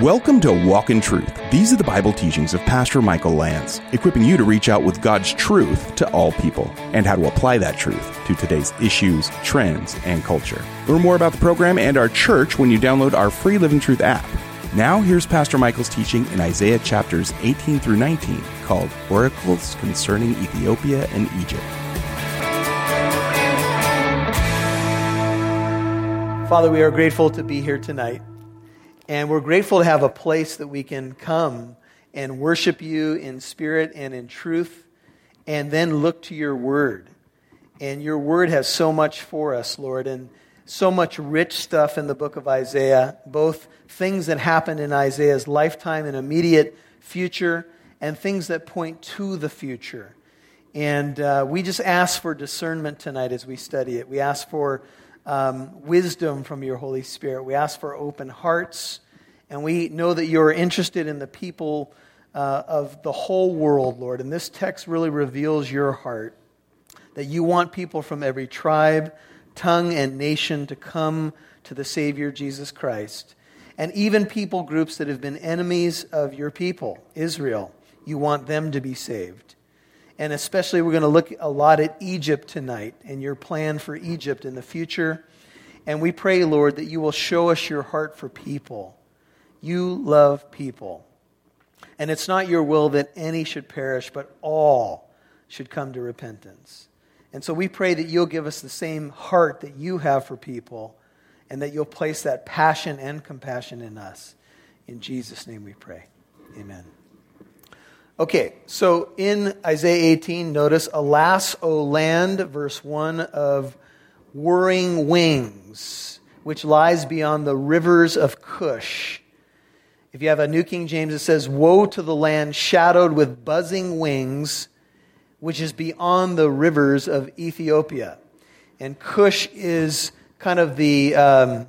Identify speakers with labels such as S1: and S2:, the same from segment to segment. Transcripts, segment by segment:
S1: Welcome to Walk in Truth. These are the Bible teachings of Pastor Michael Lance, equipping you to reach out with God's truth to all people and how to apply that truth to today's issues, trends, and culture. Learn more about the program and our church when you download our free Living Truth app. Now, here's Pastor Michael's teaching in Isaiah chapters 18 through 19 called Oracles Concerning Ethiopia and Egypt.
S2: Father, we are grateful to be here tonight. And we're grateful to have a place that we can come and worship you in spirit and in truth, and then look to your word. And your word has so much for us, Lord, and so much rich stuff in the book of Isaiah, both things that happened in Isaiah's lifetime and immediate future, and things that point to the future. And uh, we just ask for discernment tonight as we study it. We ask for um, wisdom from your Holy Spirit. We ask for open hearts and we know that you're interested in the people uh, of the whole world, Lord. And this text really reveals your heart that you want people from every tribe, tongue, and nation to come to the Savior Jesus Christ. And even people groups that have been enemies of your people, Israel, you want them to be saved. And especially, we're going to look a lot at Egypt tonight and your plan for Egypt in the future. And we pray, Lord, that you will show us your heart for people you love people. And it's not your will that any should perish, but all should come to repentance. And so we pray that you'll give us the same heart that you have for people and that you'll place that passion and compassion in us. In Jesus' name we pray. Amen. Okay, so in Isaiah 18, notice, Alas, O land, verse 1 of whirring wings, which lies beyond the rivers of Cush. If you have a New King James, it says, Woe to the land shadowed with buzzing wings, which is beyond the rivers of Ethiopia. And Cush is kind of the, um,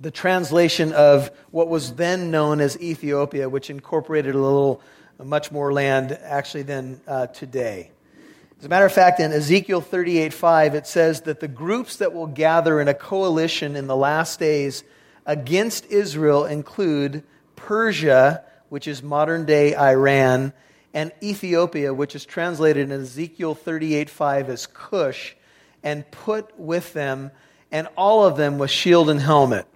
S2: the translation of what was then known as Ethiopia, which incorporated a little, much more land actually than uh, today. As a matter of fact, in Ezekiel 38:5, it says that the groups that will gather in a coalition in the last days against Israel include Persia, which is modern day Iran, and Ethiopia, which is translated in Ezekiel 38:5 as Cush, and put with them, and all of them with shield and helmet.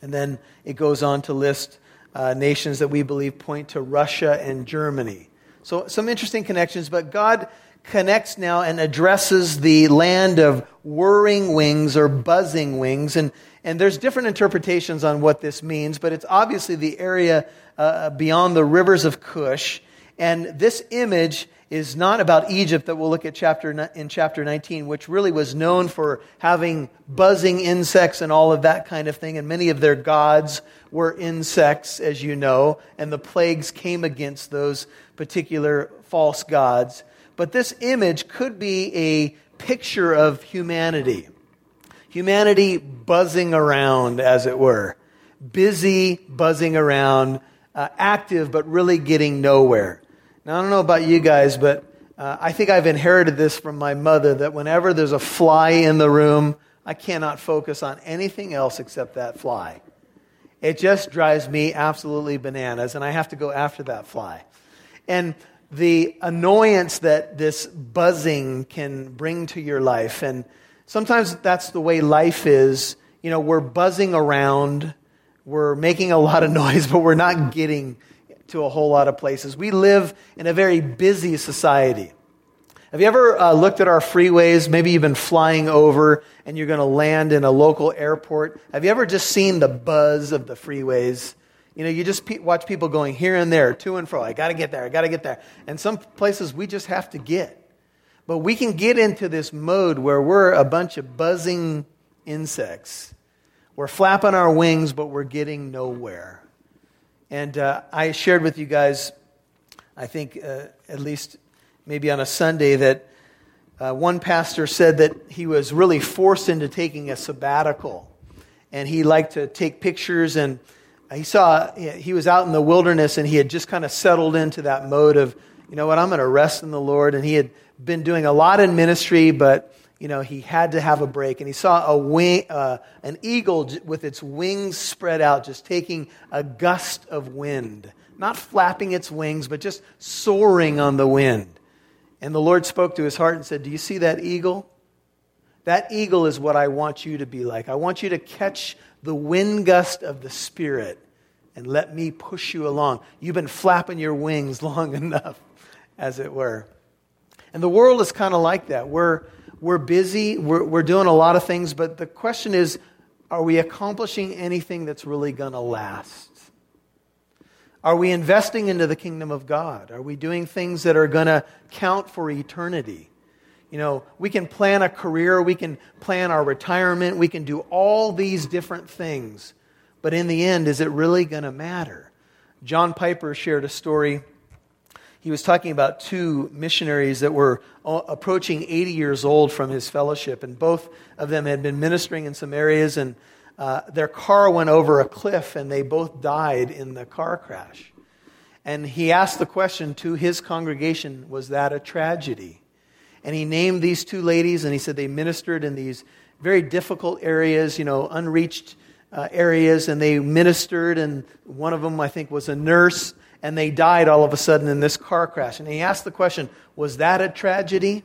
S2: And then it goes on to list uh, nations that we believe point to Russia and Germany. So, some interesting connections, but God connects now and addresses the land of whirring wings or buzzing wings. And, and there's different interpretations on what this means, but it's obviously the area uh, beyond the rivers of Cush. And this image is not about Egypt that we'll look at chapter in chapter 19, which really was known for having buzzing insects and all of that kind of thing. And many of their gods were insects, as you know, and the plagues came against those particular false gods. But this image could be a picture of humanity. Humanity buzzing around, as it were. Busy, buzzing around, uh, active, but really getting nowhere. Now, I don't know about you guys, but uh, I think I've inherited this from my mother that whenever there's a fly in the room, I cannot focus on anything else except that fly. It just drives me absolutely bananas, and I have to go after that fly. And the annoyance that this buzzing can bring to your life. And sometimes that's the way life is. You know, we're buzzing around, we're making a lot of noise, but we're not getting to a whole lot of places. We live in a very busy society. Have you ever uh, looked at our freeways? Maybe you've been flying over and you're going to land in a local airport. Have you ever just seen the buzz of the freeways? You know, you just pe- watch people going here and there, to and fro. I got to get there, I got to get there. And some places we just have to get. But we can get into this mode where we're a bunch of buzzing insects. We're flapping our wings, but we're getting nowhere. And uh, I shared with you guys, I think uh, at least maybe on a Sunday, that uh, one pastor said that he was really forced into taking a sabbatical. And he liked to take pictures and he saw he was out in the wilderness and he had just kind of settled into that mode of you know what i'm going to rest in the lord and he had been doing a lot in ministry but you know, he had to have a break. And he saw a wing, uh, an eagle with its wings spread out, just taking a gust of wind. Not flapping its wings, but just soaring on the wind. And the Lord spoke to his heart and said, Do you see that eagle? That eagle is what I want you to be like. I want you to catch the wind gust of the Spirit and let me push you along. You've been flapping your wings long enough, as it were. And the world is kind of like that. We're, we're busy, we're, we're doing a lot of things, but the question is are we accomplishing anything that's really going to last? Are we investing into the kingdom of God? Are we doing things that are going to count for eternity? You know, we can plan a career, we can plan our retirement, we can do all these different things. But in the end, is it really going to matter? John Piper shared a story he was talking about two missionaries that were approaching 80 years old from his fellowship, and both of them had been ministering in some areas, and uh, their car went over a cliff, and they both died in the car crash. And he asked the question to his congregation Was that a tragedy? And he named these two ladies, and he said they ministered in these very difficult areas, you know, unreached uh, areas, and they ministered, and one of them, I think, was a nurse and they died all of a sudden in this car crash. And he asked the question was that a tragedy?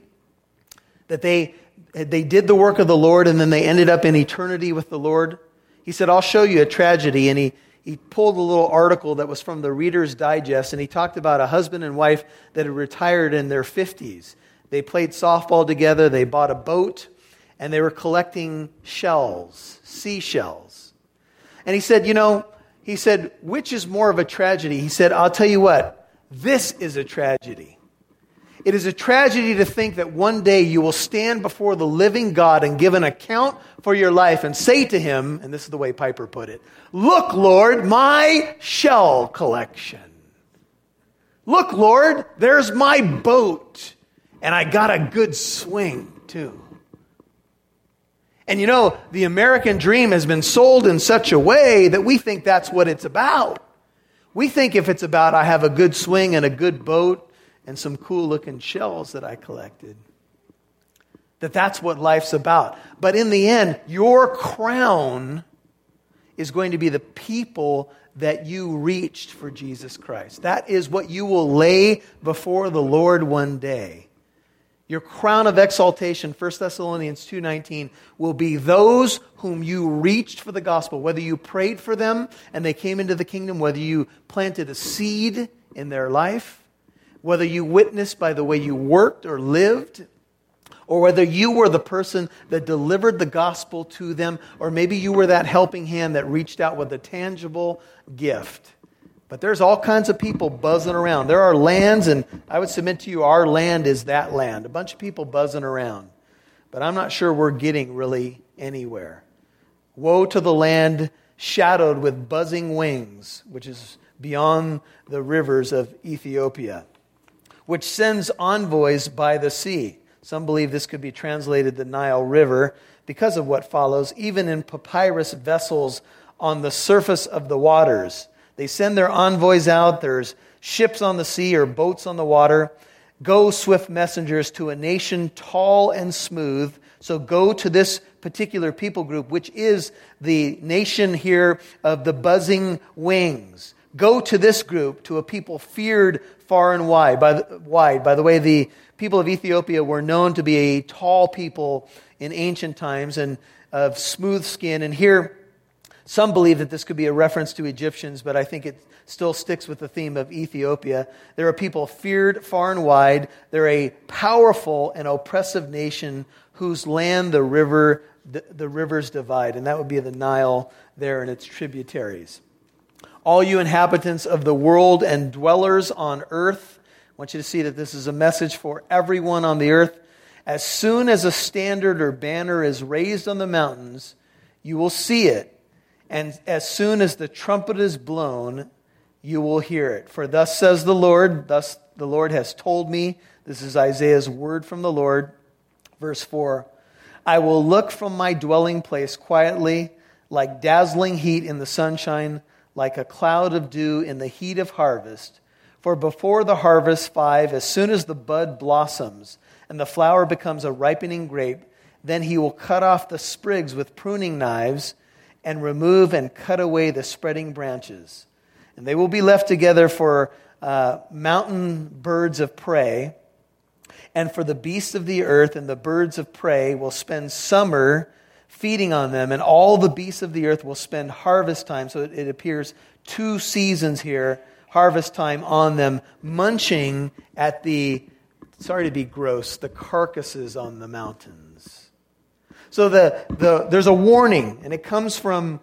S2: That they, they did the work of the Lord and then they ended up in eternity with the Lord? He said, I'll show you a tragedy. And he, he pulled a little article that was from the Reader's Digest, and he talked about a husband and wife that had retired in their 50s. They played softball together, they bought a boat, and they were collecting shells, seashells. And he said, You know, he said, Which is more of a tragedy? He said, I'll tell you what, this is a tragedy. It is a tragedy to think that one day you will stand before the living God and give an account for your life and say to him, and this is the way Piper put it Look, Lord, my shell collection. Look, Lord, there's my boat, and I got a good swing, too. And you know, the American dream has been sold in such a way that we think that's what it's about. We think if it's about I have a good swing and a good boat and some cool looking shells that I collected, that that's what life's about. But in the end, your crown is going to be the people that you reached for Jesus Christ. That is what you will lay before the Lord one day. Your crown of exaltation, 1 Thessalonians 2:19, will be those whom you reached for the gospel, whether you prayed for them and they came into the kingdom, whether you planted a seed in their life, whether you witnessed by the way you worked or lived, or whether you were the person that delivered the gospel to them, or maybe you were that helping hand that reached out with a tangible gift. But there's all kinds of people buzzing around. There are lands, and I would submit to you, our land is that land. A bunch of people buzzing around. But I'm not sure we're getting really anywhere. Woe to the land shadowed with buzzing wings, which is beyond the rivers of Ethiopia, which sends envoys by the sea. Some believe this could be translated the Nile River because of what follows, even in papyrus vessels on the surface of the waters. They send their envoys out. There's ships on the sea or boats on the water. Go, swift messengers, to a nation tall and smooth. So go to this particular people group, which is the nation here of the buzzing wings. Go to this group, to a people feared far and wide. By the, wide. By the way, the people of Ethiopia were known to be a tall people in ancient times and of smooth skin. And here, some believe that this could be a reference to Egyptians, but I think it still sticks with the theme of Ethiopia. They're a people feared far and wide. They're a powerful and oppressive nation whose land the river the, the rivers divide, and that would be the Nile there and its tributaries. All you inhabitants of the world and dwellers on earth, I want you to see that this is a message for everyone on the earth. As soon as a standard or banner is raised on the mountains, you will see it and as soon as the trumpet is blown, you will hear it. For thus says the Lord, thus the Lord has told me, this is Isaiah's word from the Lord. Verse 4 I will look from my dwelling place quietly, like dazzling heat in the sunshine, like a cloud of dew in the heat of harvest. For before the harvest, five, as soon as the bud blossoms and the flower becomes a ripening grape, Then he will cut off the sprigs with pruning knives and remove and cut away the spreading branches. And they will be left together for uh, mountain birds of prey and for the beasts of the earth and the birds of prey will spend summer feeding on them, and all the beasts of the earth will spend harvest time. So it, it appears two seasons here harvest time on them, munching at the, sorry to be gross, the carcasses on the mountains. So the, the, there's a warning, and it comes from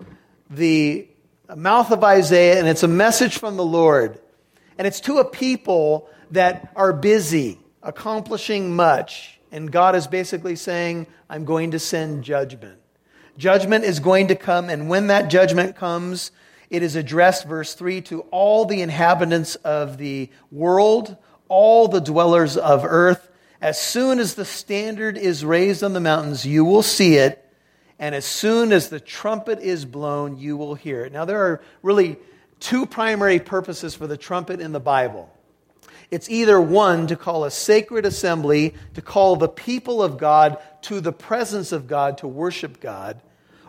S2: the mouth of Isaiah, and it's a message from the Lord. And it's to a people that are busy accomplishing much. And God is basically saying, I'm going to send judgment. Judgment is going to come, and when that judgment comes, it is addressed, verse 3, to all the inhabitants of the world, all the dwellers of earth. As soon as the standard is raised on the mountains, you will see it. And as soon as the trumpet is blown, you will hear it. Now, there are really two primary purposes for the trumpet in the Bible. It's either one, to call a sacred assembly, to call the people of God to the presence of God, to worship God,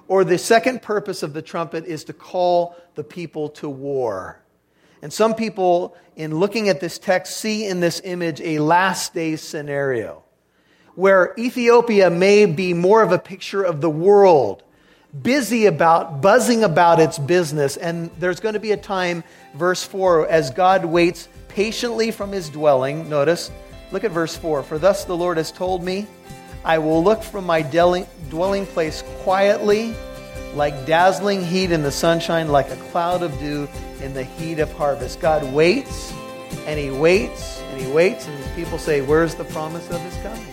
S2: or the second purpose of the trumpet is to call the people to war. And some people, in looking at this text, see in this image a last day scenario where Ethiopia may be more of a picture of the world, busy about, buzzing about its business. And there's going to be a time, verse 4, as God waits patiently from his dwelling. Notice, look at verse 4. For thus the Lord has told me, I will look from my dwelling place quietly, like dazzling heat in the sunshine, like a cloud of dew in the heat of harvest. God waits and he waits and he waits, and people say, Where's the promise of his coming?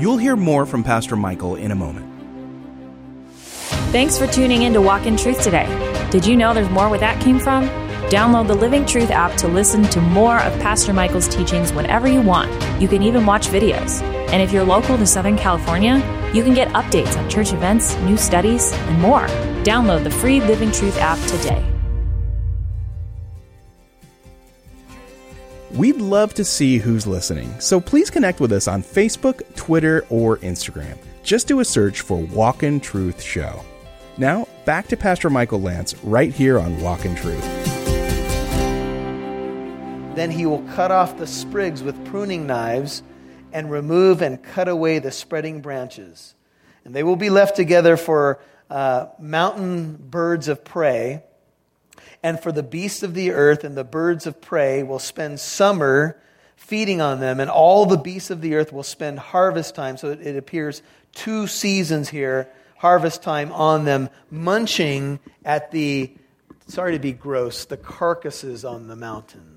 S1: You'll hear more from Pastor Michael in a moment.
S3: Thanks for tuning in to Walk in Truth today. Did you know there's more where that came from? Download the Living Truth app to listen to more of Pastor Michael's teachings whenever you want. You can even watch videos. And if you're local to Southern California, you can get updates on church events, new studies, and more. Download the free Living Truth app today.
S1: We'd love to see who's listening, so please connect with us on Facebook, Twitter, or Instagram. Just do a search for Walk in Truth Show. Now, back to Pastor Michael Lance right here on Walk in Truth.
S2: Then he will cut off the sprigs with pruning knives and remove and cut away the spreading branches. And they will be left together for uh, mountain birds of prey. And for the beasts of the earth and the birds of prey will spend summer feeding on them, and all the beasts of the earth will spend harvest time. So it, it appears two seasons here harvest time on them, munching at the, sorry to be gross, the carcasses on the mountains.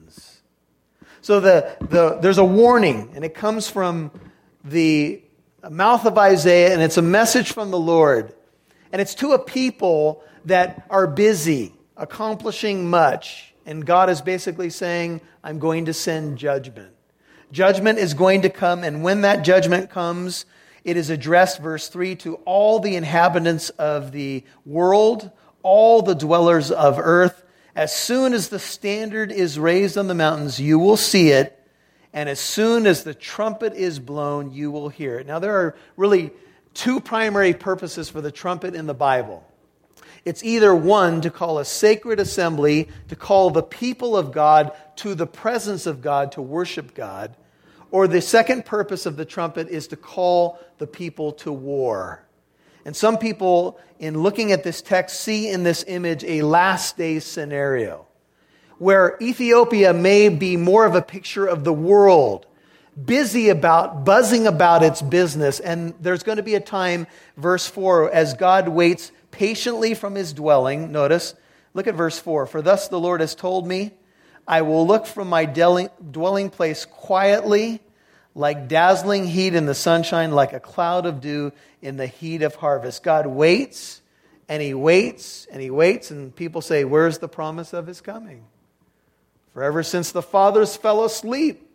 S2: So the, the, there's a warning, and it comes from the mouth of Isaiah, and it's a message from the Lord. And it's to a people that are busy, accomplishing much. And God is basically saying, I'm going to send judgment. Judgment is going to come, and when that judgment comes, it is addressed, verse 3, to all the inhabitants of the world, all the dwellers of earth. As soon as the standard is raised on the mountains, you will see it. And as soon as the trumpet is blown, you will hear it. Now, there are really two primary purposes for the trumpet in the Bible. It's either one, to call a sacred assembly, to call the people of God to the presence of God, to worship God, or the second purpose of the trumpet is to call the people to war. And some people, in looking at this text, see in this image a last day scenario where Ethiopia may be more of a picture of the world, busy about, buzzing about its business. And there's going to be a time, verse 4, as God waits patiently from his dwelling. Notice, look at verse 4. For thus the Lord has told me, I will look from my dwelling place quietly like dazzling heat in the sunshine, like a cloud of dew in the heat of harvest. God waits and he waits and he waits, and people say, Where's the promise of his coming? For ever since the fathers fell asleep,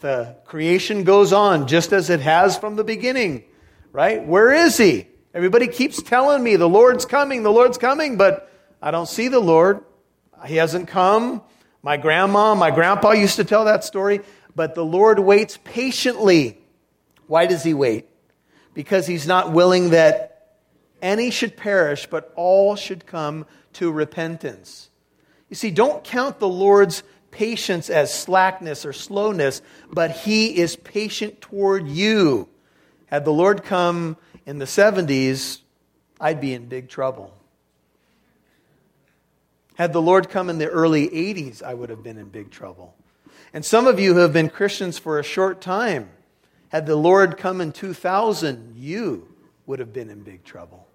S2: the creation goes on just as it has from the beginning, right? Where is he? Everybody keeps telling me the Lord's coming, the Lord's coming, but I don't see the Lord. He hasn't come. My grandma, my grandpa used to tell that story. But the Lord waits patiently. Why does he wait? Because he's not willing that any should perish, but all should come to repentance. You see, don't count the Lord's patience as slackness or slowness, but he is patient toward you. Had the Lord come in the 70s, I'd be in big trouble. Had the Lord come in the early 80s, I would have been in big trouble. And some of you who have been Christians for a short time, had the Lord come in 2000, you would have been in big trouble.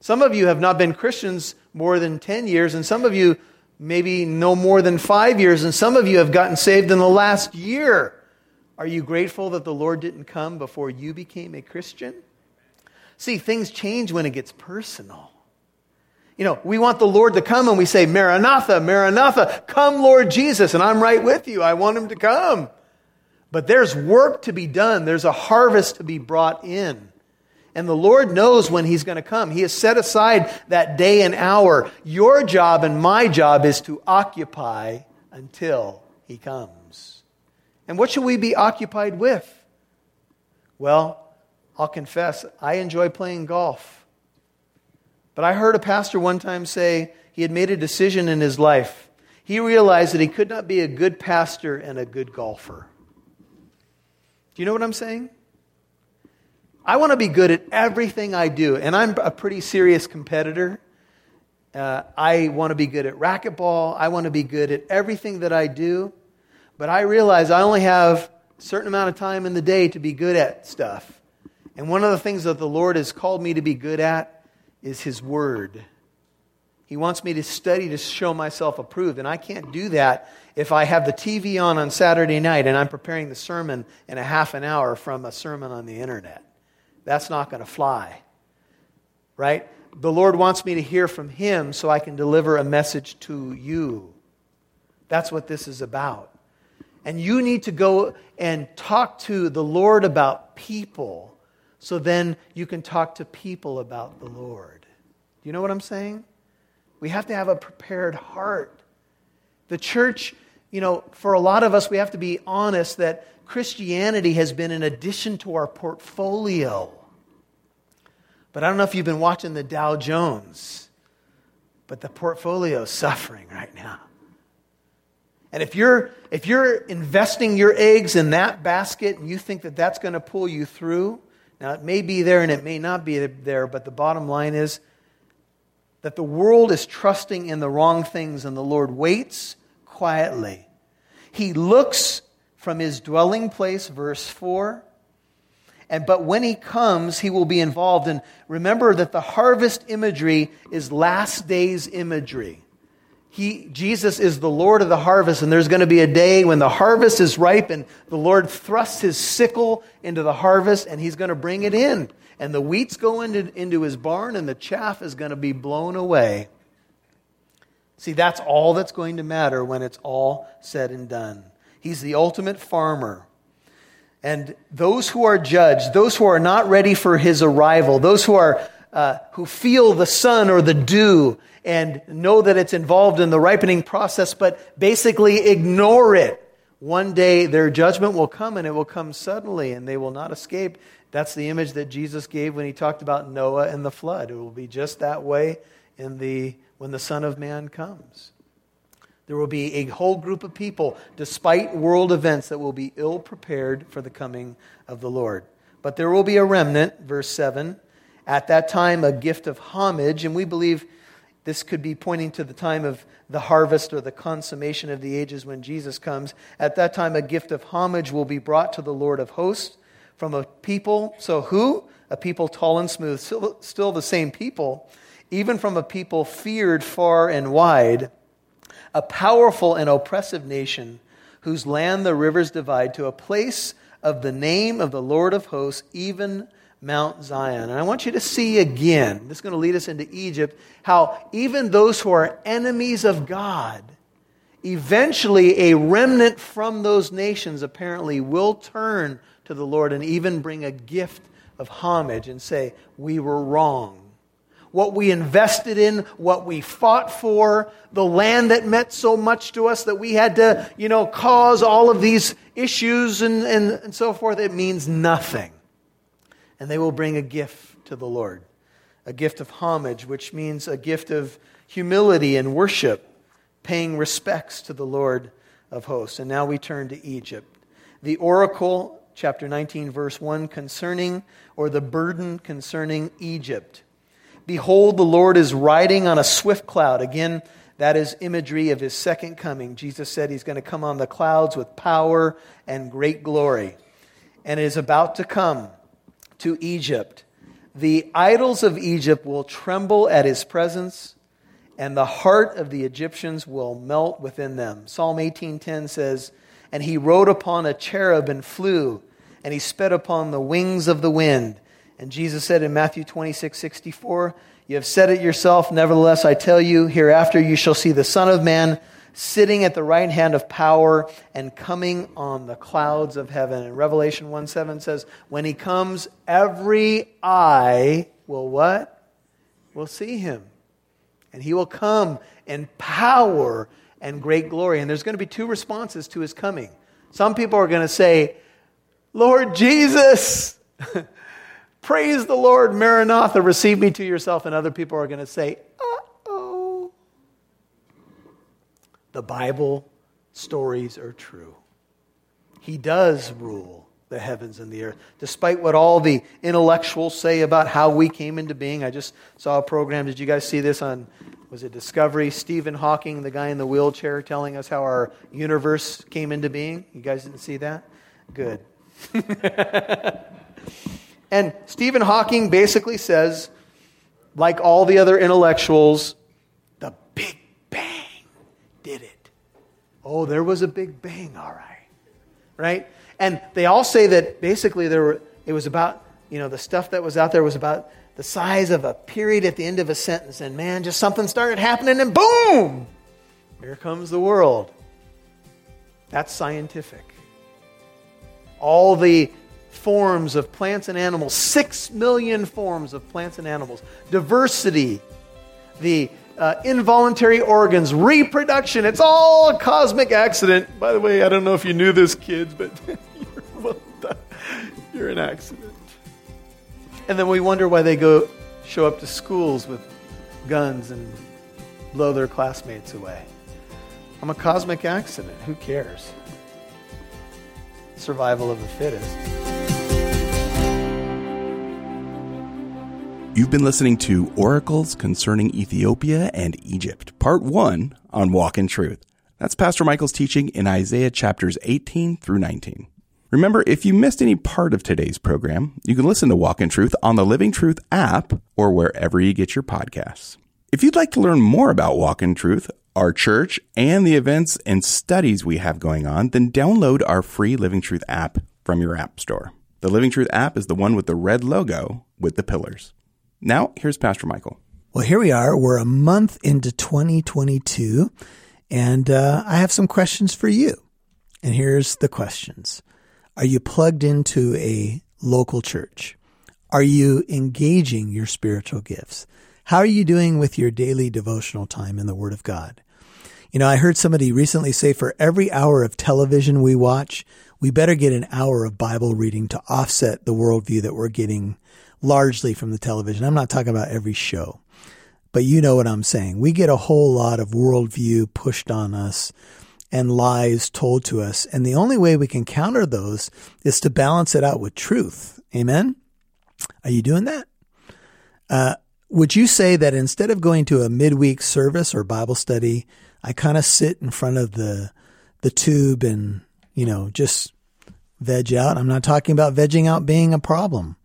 S2: Some of you have not been Christians more than 10 years, and some of you maybe no more than five years, and some of you have gotten saved in the last year. Are you grateful that the Lord didn't come before you became a Christian? See, things change when it gets personal. You know, we want the Lord to come and we say, Maranatha, Maranatha, come, Lord Jesus. And I'm right with you. I want him to come. But there's work to be done, there's a harvest to be brought in. And the Lord knows when He's going to come. He has set aside that day and hour. Your job and my job is to occupy until He comes. And what should we be occupied with? Well, I'll confess, I enjoy playing golf. But I heard a pastor one time say he had made a decision in his life. He realized that he could not be a good pastor and a good golfer. Do you know what I'm saying? I want to be good at everything I do, and I'm a pretty serious competitor. Uh, I want to be good at racquetball. I want to be good at everything that I do. But I realize I only have a certain amount of time in the day to be good at stuff. And one of the things that the Lord has called me to be good at is His Word. He wants me to study to show myself approved, and I can't do that if I have the TV on on Saturday night and I'm preparing the sermon in a half an hour from a sermon on the internet. That's not going to fly. Right? The Lord wants me to hear from Him so I can deliver a message to you. That's what this is about. And you need to go and talk to the Lord about people so then you can talk to people about the Lord. You know what I'm saying? We have to have a prepared heart. The church, you know, for a lot of us, we have to be honest that Christianity has been an addition to our portfolio. But I don't know if you've been watching the Dow Jones, but the portfolio is suffering right now. And if you're, if you're investing your eggs in that basket and you think that that's going to pull you through, now, it may be there and it may not be there, but the bottom line is that the world is trusting in the wrong things, and the Lord waits quietly. He looks from his dwelling place, verse 4. And, but when he comes, he will be involved. And remember that the harvest imagery is last days imagery. He, Jesus is the Lord of the harvest, and there's going to be a day when the harvest is ripe, and the Lord thrusts his sickle into the harvest, and he's going to bring it in. And the wheat's going into, into his barn, and the chaff is going to be blown away. See, that's all that's going to matter when it's all said and done. He's the ultimate farmer. And those who are judged, those who are not ready for his arrival, those who are uh, who feel the sun or the dew and know that it's involved in the ripening process, but basically ignore it. One day their judgment will come and it will come suddenly and they will not escape. That's the image that Jesus gave when he talked about Noah and the flood. It will be just that way in the, when the Son of Man comes. There will be a whole group of people, despite world events, that will be ill prepared for the coming of the Lord. But there will be a remnant, verse 7. At that time, a gift of homage, and we believe this could be pointing to the time of the harvest or the consummation of the ages when Jesus comes. At that time, a gift of homage will be brought to the Lord of hosts from a people. So, who? A people tall and smooth, still, still the same people, even from a people feared far and wide, a powerful and oppressive nation whose land the rivers divide to a place of the name of the Lord of hosts, even Mount Zion. And I want you to see again, this is going to lead us into Egypt, how even those who are enemies of God, eventually a remnant from those nations apparently will turn to the Lord and even bring a gift of homage and say, We were wrong. what we invested in, what we fought for, the land that meant so much to us that we had to, you know, cause all of these issues and, and, and so forth, it means nothing. And they will bring a gift to the Lord, a gift of homage, which means a gift of humility and worship, paying respects to the Lord of hosts. And now we turn to Egypt. The oracle, chapter 19, verse 1, concerning, or the burden concerning Egypt. Behold, the Lord is riding on a swift cloud. Again, that is imagery of his second coming. Jesus said he's going to come on the clouds with power and great glory. And it is about to come to Egypt. The idols of Egypt will tremble at his presence, and the heart of the Egyptians will melt within them. Psalm 18:10 says, "And he rode upon a cherub and flew, and he sped upon the wings of the wind." And Jesus said in Matthew 26:64, You have said it yourself, nevertheless, I tell you, hereafter you shall see the Son of Man sitting at the right hand of power and coming on the clouds of heaven. And Revelation 1 7 says, When he comes, every eye will what? Will see him. And he will come in power and great glory. And there's going to be two responses to his coming. Some people are going to say, Lord Jesus, Praise the Lord, Maranatha, receive me to yourself. And other people are going to say, uh oh. The Bible stories are true. He does rule the heavens and the earth. Despite what all the intellectuals say about how we came into being, I just saw a program. Did you guys see this on, was it Discovery? Stephen Hawking, the guy in the wheelchair, telling us how our universe came into being. You guys didn't see that? Good. And Stephen Hawking basically says, like all the other intellectuals, the Big Bang did it. Oh, there was a Big Bang, all right. Right? And they all say that basically there were, it was about, you know, the stuff that was out there was about the size of a period at the end of a sentence. And man, just something started happening and boom! Here comes the world. That's scientific. All the forms of plants and animals, six million forms of plants and animals, diversity, the uh, involuntary organs, reproduction. It's all a cosmic accident. By the way, I don't know if you knew this, kids, but you're, you're an accident. And then we wonder why they go show up to schools with guns and blow their classmates away. I'm a cosmic accident. Who cares? Survival of the fittest.
S1: You've been listening to Oracles Concerning Ethiopia and Egypt, Part 1 on Walk in Truth. That's Pastor Michael's teaching in Isaiah chapters 18 through 19. Remember, if you missed any part of today's program, you can listen to Walk in Truth on the Living Truth app or wherever you get your podcasts. If you'd like to learn more about Walk in Truth, our church, and the events and studies we have going on, then download our free Living Truth app from your app store. The Living Truth app is the one with the red logo with the pillars. Now, here's Pastor Michael.
S4: Well, here we are. We're a month into 2022, and uh, I have some questions for you. And here's the questions Are you plugged into a local church? Are you engaging your spiritual gifts? How are you doing with your daily devotional time in the Word of God? You know, I heard somebody recently say for every hour of television we watch, we better get an hour of Bible reading to offset the worldview that we're getting largely from the television. I'm not talking about every show, but you know what I'm saying. We get a whole lot of worldview pushed on us and lies told to us. And the only way we can counter those is to balance it out with truth. Amen? Are you doing that? Uh, would you say that instead of going to a midweek service or Bible study, I kind of sit in front of the the tube and you know just veg out? I'm not talking about vegging out being a problem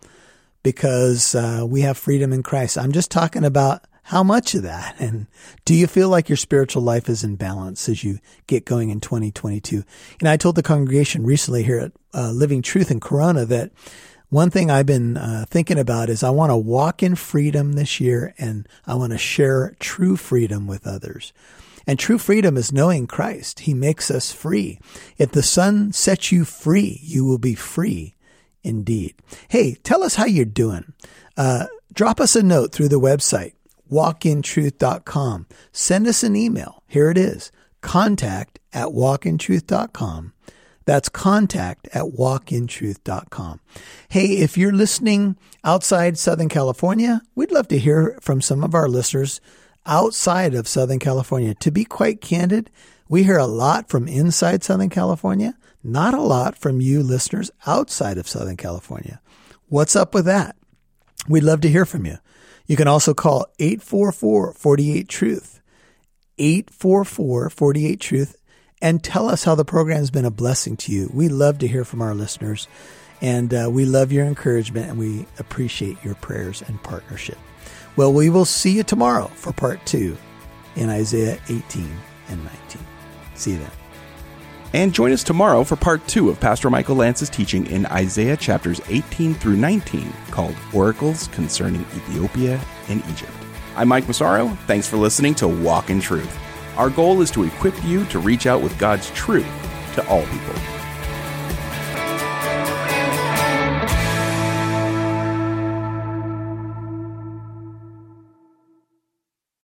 S4: because uh, we have freedom in Christ. I'm just talking about how much of that. And do you feel like your spiritual life is in balance as you get going in 2022 And i told the congregation recently here at uh, living truth in corona that one thing i've been uh, thinking about is i want to walk in freedom this year and i want to share true freedom with others. And true freedom is knowing christ. He makes us free. If the son sets you free you will be free indeed. Hey, tell us how you're doing. Uh, drop us a note through the website
S2: walkintruth.com. Send us an email. Here it is contact at walkintruth.com. That's contact at walkintruth.com. Hey, if you're listening outside Southern California, we'd love to hear from some of our listeners outside of Southern California. To be quite candid, we hear a lot from inside Southern California, not a lot from you listeners outside of Southern California. What's up with that? We'd love to hear from you. You can also call 844 48 Truth, 844 48 Truth, and tell us how the program has been a blessing to you. We love to hear from our listeners, and uh, we love your encouragement and we appreciate your prayers and partnership. Well, we will see you tomorrow for part two in Isaiah 18 and 19. See you then.
S1: And join us tomorrow for part two of Pastor Michael Lance's teaching in Isaiah chapters 18 through 19 called Oracles Concerning Ethiopia and Egypt. I'm Mike Massaro. Thanks for listening to Walk in Truth. Our goal is to equip you to reach out with God's truth to all people.